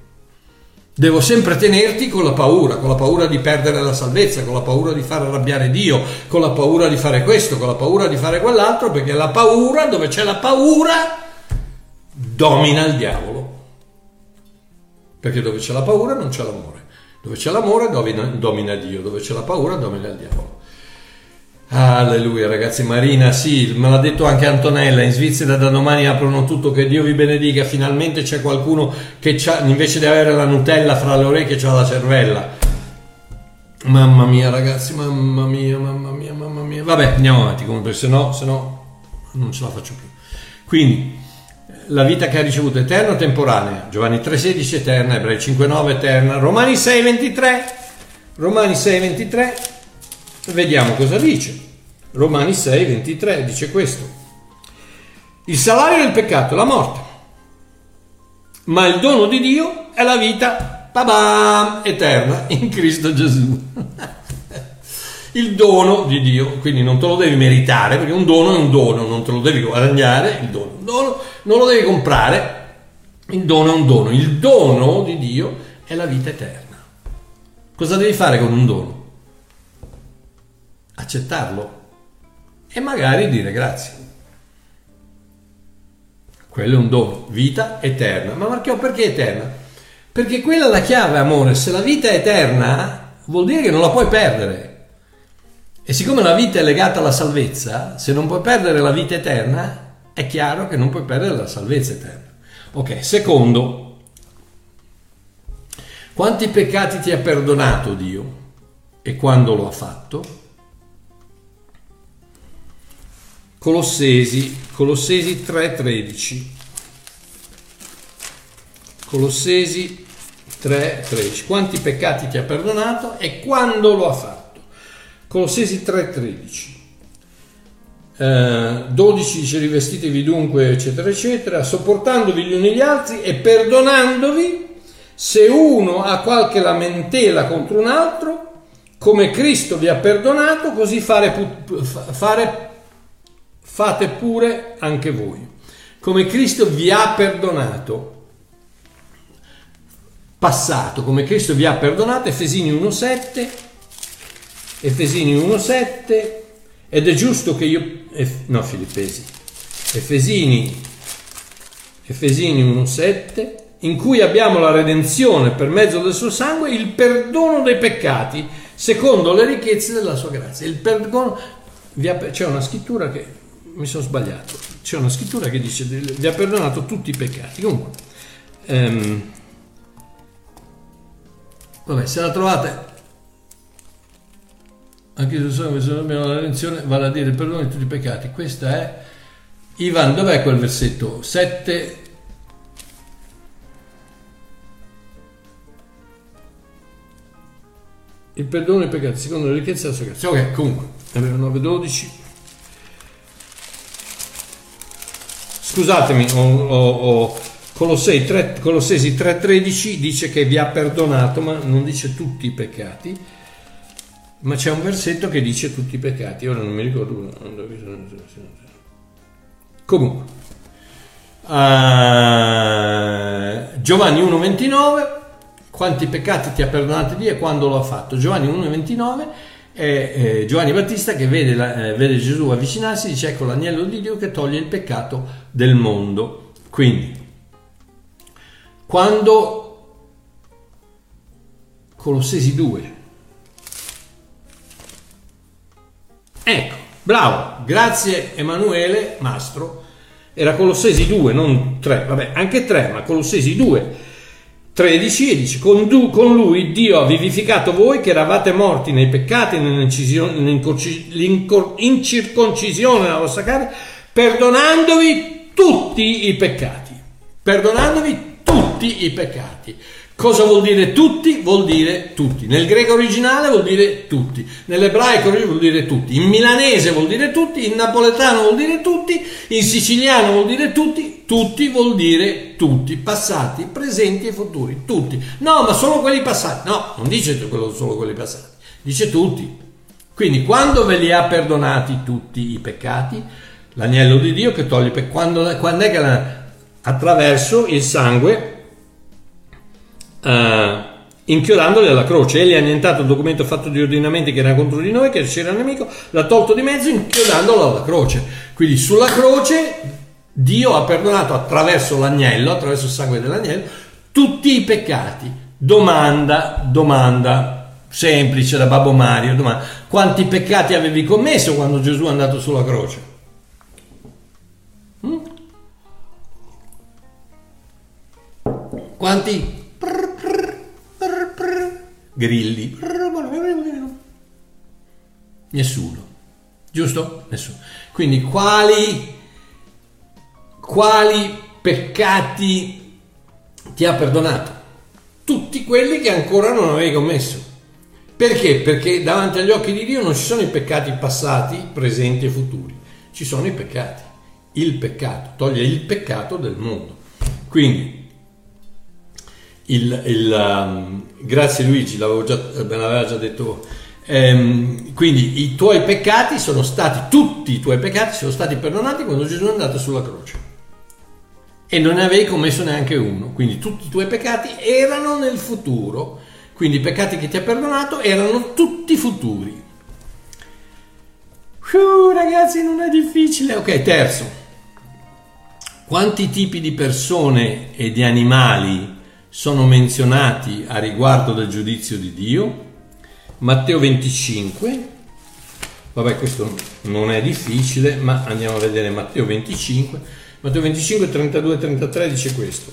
Devo sempre tenerti con la paura, con la paura di perdere la salvezza, con la paura di far arrabbiare Dio, con la paura di fare questo, con la paura di fare quell'altro, perché la paura, dove c'è la paura, domina il diavolo. Perché dove c'è la paura non c'è l'amore. Dove c'è l'amore domina, domina Dio, dove c'è la paura domina il diavolo. Alleluia ragazzi, Marina, sì, me l'ha detto anche Antonella, in Svizzera da domani aprono tutto, che Dio vi benedica, finalmente c'è qualcuno che invece di avere la Nutella fra le orecchie c'ha la cervella. Mamma mia ragazzi, mamma mia, mamma mia, mamma mia. Vabbè, andiamo avanti comunque, se no, se no non ce la faccio più. Quindi, la vita che ha ricevuto eterna o temporanea? Giovanni 3,16 eterna, Ebrei 5,9 eterna, Romani 6,23, Romani 6,23, vediamo cosa dice. Romani 6,23 dice questo. Il salario del peccato è la morte, ma il dono di Dio è la vita, eterna in Cristo Gesù. il dono di Dio, quindi non te lo devi meritare, perché un dono è un dono, non te lo devi guadagnare, il dono, dono non lo devi comprare, il dono è un dono, il dono di Dio è la vita eterna. Cosa devi fare con un dono? Accettarlo e magari dire grazie. Quello è un dono, vita eterna. Ma Marchio, perché eterna? Perché quella è la chiave, amore. Se la vita è eterna, vuol dire che non la puoi perdere. E siccome la vita è legata alla salvezza, se non puoi perdere la vita eterna, è chiaro che non puoi perdere la salvezza eterna. Ok, secondo, quanti peccati ti ha perdonato Dio e quando lo ha fatto? Colossesi, Colossesi 3:13. Colossesi 3:13. Quanti peccati ti ha perdonato e quando lo ha fatto? Colossesi 3:13. Eh, 12 dice rivestitevi dunque eccetera eccetera sopportandovi gli uni gli altri e perdonandovi se uno ha qualche lamentela contro un altro come Cristo vi ha perdonato così fare, fare, fate pure anche voi come Cristo vi ha perdonato passato come Cristo vi ha perdonato Efesini 1.7 Efesini 1.7 ed è giusto che io... no, Filippesi. Efesini, Efesini 1.7 in cui abbiamo la redenzione per mezzo del suo sangue, il perdono dei peccati secondo le ricchezze della sua grazia. Il perdono... C'è una scrittura che... Mi sono sbagliato. C'è una scrittura che dice vi ha perdonato tutti i peccati. Comunque... Ehm, vabbè, se la trovate anche se sono se abbiamo la redenzione, vale a dire il perdono di tutti i peccati. Questa è Ivan, dov'è quel versetto? 7 il perdono dei peccati secondo la ricchezza della sua grazia. Ok, comunque, Ebreo 9.12. Scusatemi, ho, ho, ho Colossesi 3.13 dice che vi ha perdonato, ma non dice tutti i peccati, ma c'è un versetto che dice tutti i peccati, ora non mi ricordo. Comunque, uh, Giovanni 1.29 quanti peccati ti ha perdonati Dio e quando lo ha fatto. Giovanni 1,29 è eh, Giovanni Battista che vede, la, eh, vede Gesù avvicinarsi e dice ecco l'agnello di Dio che toglie il peccato del mondo. Quindi, quando Colossesi 2, ecco, bravo, grazie Emanuele Mastro, era Colossesi 2, non 3, vabbè, anche 3, ma Colossesi 2 13 e dice con, du, con, lui Dio ha vivificato voi che eravate morti nei peccati nell'incirconcisione della vostra carne perdonandovi tutti i peccati. Perdonandovi tutti i peccati Cosa vuol dire tutti? Vuol dire tutti. Nel greco originale vuol dire tutti. Nell'ebraico vuol dire tutti. In milanese vuol dire tutti. In napoletano vuol dire tutti. In siciliano vuol dire tutti. Tutti vuol dire tutti. Passati, presenti e futuri. Tutti. No, ma solo quelli passati. No, non dice solo quelli passati. Dice tutti. Quindi quando ve li ha perdonati tutti i peccati, l'agnello di Dio che toglie quando, quando è che la, attraverso il sangue uh, inchiodandoli alla croce. Egli ha annientato il documento fatto di ordinamenti che era contro di noi, che c'era il nemico, l'ha tolto di mezzo inchiodandolo alla croce. Quindi sulla croce Dio ha perdonato attraverso l'agnello, attraverso il sangue dell'agnello, tutti i peccati. Domanda, domanda semplice da Babbo Mario, domanda. Quanti peccati avevi commesso quando Gesù è andato sulla croce? Hm? Quanti grilli. Nessuno. Giusto? Nessuno. Quindi quali, quali peccati ti ha perdonato? Tutti quelli che ancora non avevi commesso. Perché? Perché davanti agli occhi di Dio non ci sono i peccati passati, presenti e futuri. Ci sono i peccati. Il peccato. Toglie il peccato del mondo. Quindi il, il, um, grazie Luigi, l'avevo già, me l'aveva già detto. Ehm, quindi i tuoi peccati sono stati, tutti i tuoi peccati sono stati perdonati quando Gesù è andato sulla croce. E non ne avevi commesso neanche uno. Quindi tutti i tuoi peccati erano nel futuro. Quindi i peccati che ti ha perdonato erano tutti futuri. Uh, ragazzi, non è difficile. Ok, terzo. Quanti tipi di persone e di animali sono menzionati a riguardo del giudizio di Dio. Matteo 25, vabbè questo non è difficile, ma andiamo a vedere Matteo 25. Matteo 25, 32 e 33 dice questo.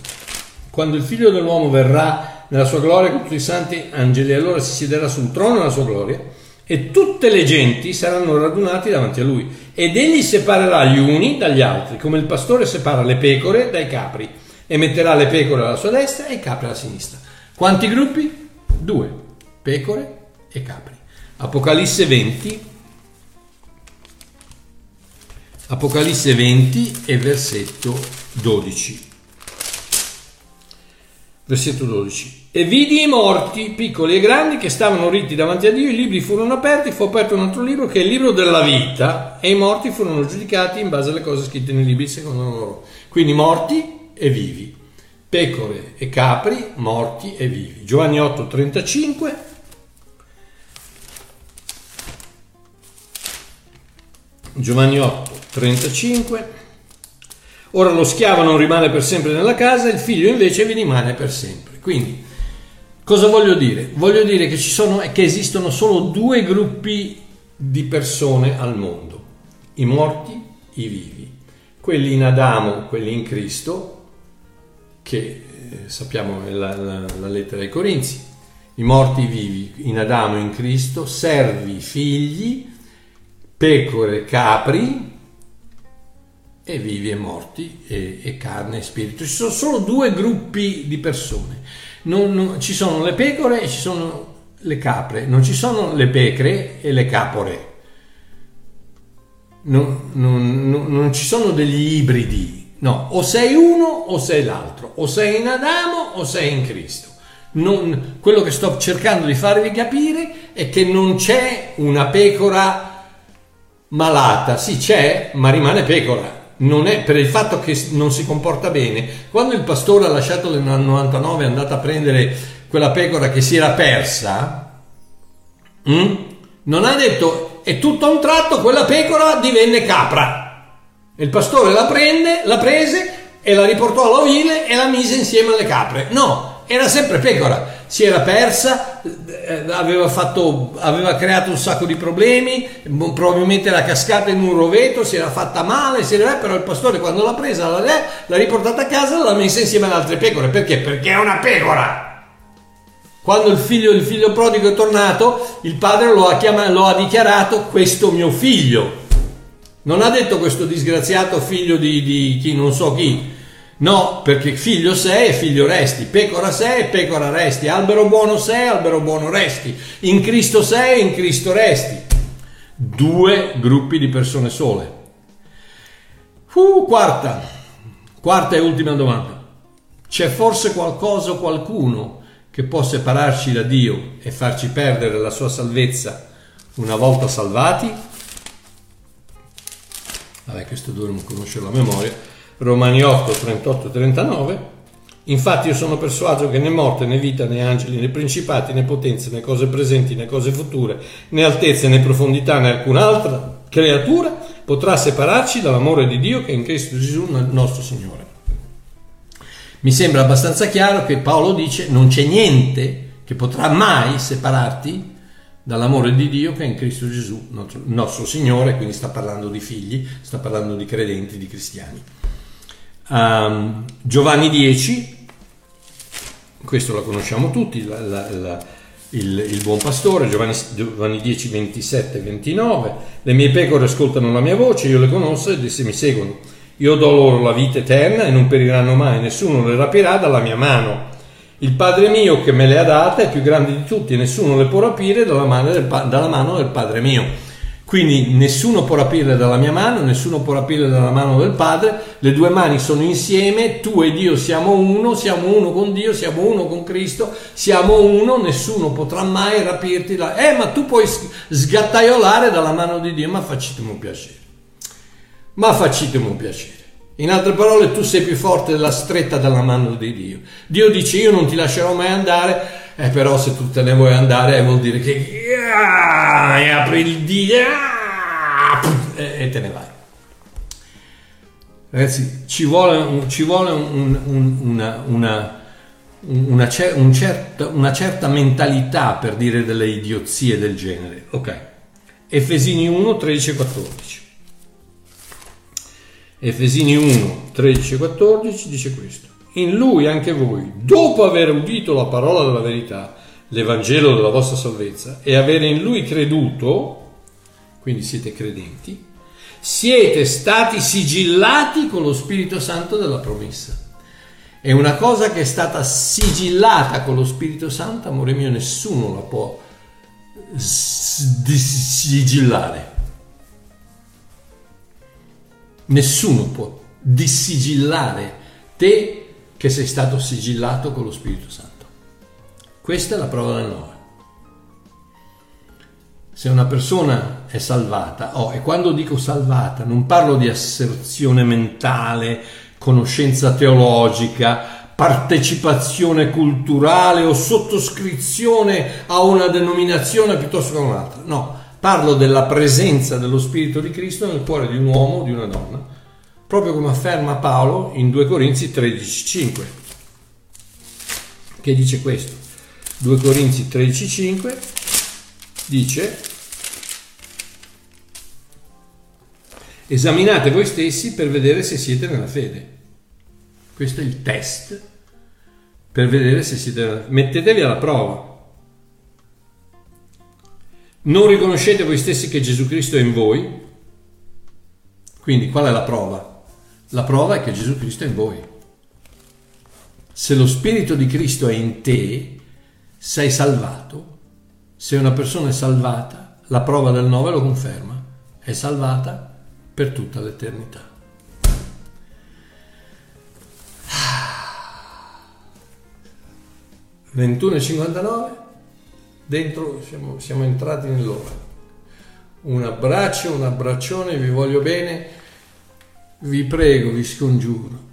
Quando il figlio dell'uomo verrà nella sua gloria con tutti i santi angeli, allora si siederà sul trono della sua gloria e tutte le genti saranno radunate davanti a lui ed egli separerà gli uni dagli altri, come il pastore separa le pecore dai capri e metterà le pecore alla sua destra e i capri alla sinistra. Quanti gruppi? Due, pecore e capri. Apocalisse 20, Apocalisse 20 e versetto 12. Versetto 12. E vidi i morti, piccoli e grandi, che stavano ritti davanti a Dio, i libri furono aperti, fu aperto un altro libro che è il libro della vita, e i morti furono giudicati in base alle cose scritte nei libri secondo loro. Quindi morti e vivi, pecore e capri morti e vivi. Giovanni 8, 35. Giovanni 8, 35. Ora lo schiavo non rimane per sempre nella casa, il figlio invece vi rimane per sempre. Quindi, cosa voglio dire? Voglio dire che, ci sono, che esistono solo due gruppi di persone al mondo, i morti, i vivi. Quelli in Adamo, quelli in Cristo, che eh, sappiamo è la, la, la, lettera ai Corinzi, i morti vivi in Adamo in Cristo, servi figli, pecore capri e vivi e morti e, e carne e spirito. Ci sono solo due gruppi di persone. Non, non, ci sono le pecore e ci sono le capre, non ci sono le pecre e le capore. Non, non, ci sono degli ibridi, no, o sei uno o sei l'altro, o sei in Adamo o sei in Cristo. Non, quello che sto cercando di farvi capire è che non c'è una pecora malata, sì c'è, ma rimane pecora. Non è per il fatto che non si comporta bene. Quando il pastore ha lasciato nel 99 è andato a prendere quella pecora che si era persa, hm? non ha detto e tutto a un tratto quella pecora divenne capra. Il pastore la prende, la prese e la riportò all'ovile e la mise insieme alle capre. No, era sempre pecora, si era persa, eh, aveva, fatto, aveva creato un sacco di problemi, probabilmente era cascata in un roveto, si era fatta male, si era, però il pastore quando l'ha presa l'ha, l'ha riportata a casa e l'ha messa insieme alle altre pecore. Perché? Perché è una pecora. Quando il figlio, il figlio prodigo è tornato, il padre lo ha, chiamato, lo ha dichiarato questo mio figlio. Non ha detto questo disgraziato figlio di, di chi non so chi. No, perché figlio sei e figlio resti, pecora sei e pecora resti, albero buono sei, albero buono resti, in Cristo sei e in Cristo resti. Due gruppi di persone sole. Uh, quarta, quarta e ultima domanda. C'è forse qualcosa o qualcuno che può separarci da Dio e farci perdere la sua salvezza una volta salvati? Vabbè, questo dovremmo conoscere la memoria. Romani 8, 38, 39. Infatti io sono persuaso che né morte, né vita, né angeli, né principati, né potenze, né cose presenti, né cose future, né altezze, né profondità, né alcun'altra creatura potrà separarci dall'amore di Dio che è in Cristo Gesù nostro Signore. Mi sembra abbastanza chiaro che Paolo dice non c'è niente che potrà mai separarti dall'amore di Dio che è in Cristo Gesù, nostro, Signore, quindi sta parlando di figli, sta parlando di credenti, di cristiani. Um, Giovanni 10, questo lo conosciamo tutti, la, la, la, il, il, buon pastore, Giovanni, Giovanni 10, 27 29, le mie pecore ascoltano la mia voce, io le conosco ed esse mi seguono io do loro la vita eterna e non periranno mai, nessuno le rapirà dalla mia mano. Il Padre mio che me le ha date è più grande di tutti e nessuno le può rapire dalla mano del, dalla mano del Padre mio. Quindi nessuno può rapire dalla mia mano, nessuno può rapire dalla mano del Padre, le due mani sono insieme, tu e Dio siamo uno, siamo uno con Dio, siamo uno con Cristo, siamo uno, nessuno potrà mai rapirti da... Eh, ma tu puoi sgattaiolare dalla mano di Dio, ma facitemi un piacere ma facitemi un piacere. In altre parole, tu sei più forte della stretta della mano di Dio. Dio dice io non ti lascerò mai andare, eh, però se tu te ne vuoi andare vuol dire che ah, e apri il Dio ah, e, e, te ne vai. Ragazzi, ci vuole, un, ci vuole un, un, una, una, una, un certa, una certa mentalità per dire delle idiozie del genere. Ok. Efesini 1, 13 e 14. Efesini 1, 13 e 14 dice questo. In lui anche voi, dopo aver udito la parola della verità, l'Evangelo della vostra salvezza, e avere in lui creduto, quindi siete credenti, siete stati sigillati con lo Spirito Santo della promessa. È una cosa che è stata sigillata con lo Spirito Santo, amore mio, nessuno la può sigillare. Nessuno può dissigillare te che sei stato sigillato con lo Spirito Santo. Questa è la prova del 9. Se una persona è salvata, oh, e quando dico salvata non parlo di asserzione mentale, conoscenza teologica, partecipazione culturale o sottoscrizione a una denominazione piuttosto che a un'altra. No, Parlo della presenza dello Spirito di Cristo nel cuore di un uomo o di una donna, proprio come afferma Paolo in 2 Corinzi 13:5, che dice questo. 2 Corinzi 13:5 dice Esaminate voi stessi per vedere se siete nella fede. Questo è il test per vedere se siete nella fede. Mettetevi alla prova. Non riconoscete voi stessi che Gesù Cristo è in voi? Quindi qual è la prova? La prova è che Gesù Cristo è in voi. Se lo Spirito di Cristo è in te, sei salvato. Se una persona è salvata, la prova del 9 lo conferma, è salvata per tutta l'eternità. 21.59, dentro siamo, siamo entrati nell'ora. Un abbraccio, un abbraccione, vi voglio bene, vi prego, vi scongiuro,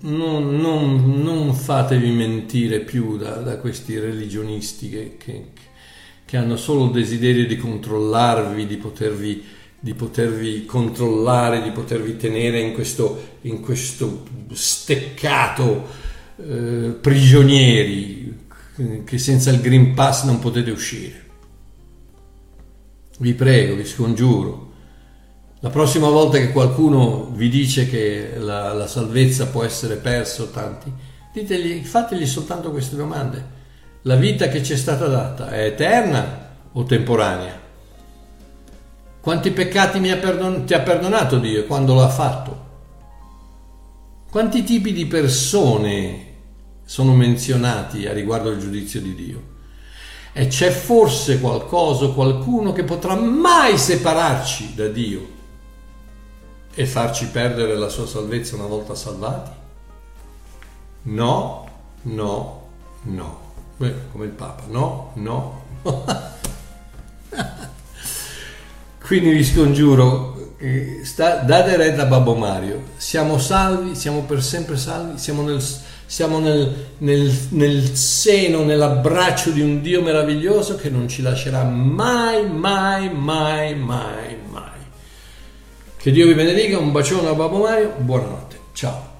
non, non, non fatevi mentire più da, da questi religionisti che, che, che, hanno solo il desiderio di controllarvi, di potervi, di potervi controllare, di potervi tenere in questo, in questo steccato eh, prigionieri che senza il Green Pass non potete uscire. Vi prego, vi scongiuro. La prossima volta che qualcuno vi dice che la, la salvezza può essere persa, tanti, ditegli, fategli soltanto queste domande. La vita che ci è stata data è eterna o temporanea? Quanti peccati ha perdon- ti ha perdonato Dio quando l'ha fatto? Quanti tipi di persone sono menzionati a riguardo del giudizio di Dio. E c'è forse qualcosa, qualcuno che potrà mai separarci da Dio e farci perdere la sua salvezza una volta salvati? No, no, no. Beh, come il Papa, no, no. Quindi vi scongiuro, eh, sta, date retta a Babbo Mario. Siamo salvi, siamo per sempre salvi, siamo nel siamo nel, nel, nel seno, nell'abbraccio di un Dio meraviglioso che non ci lascerà mai, mai, mai, mai, mai. Che Dio vi benedica, un bacione a Babbo Mario, buonanotte, ciao.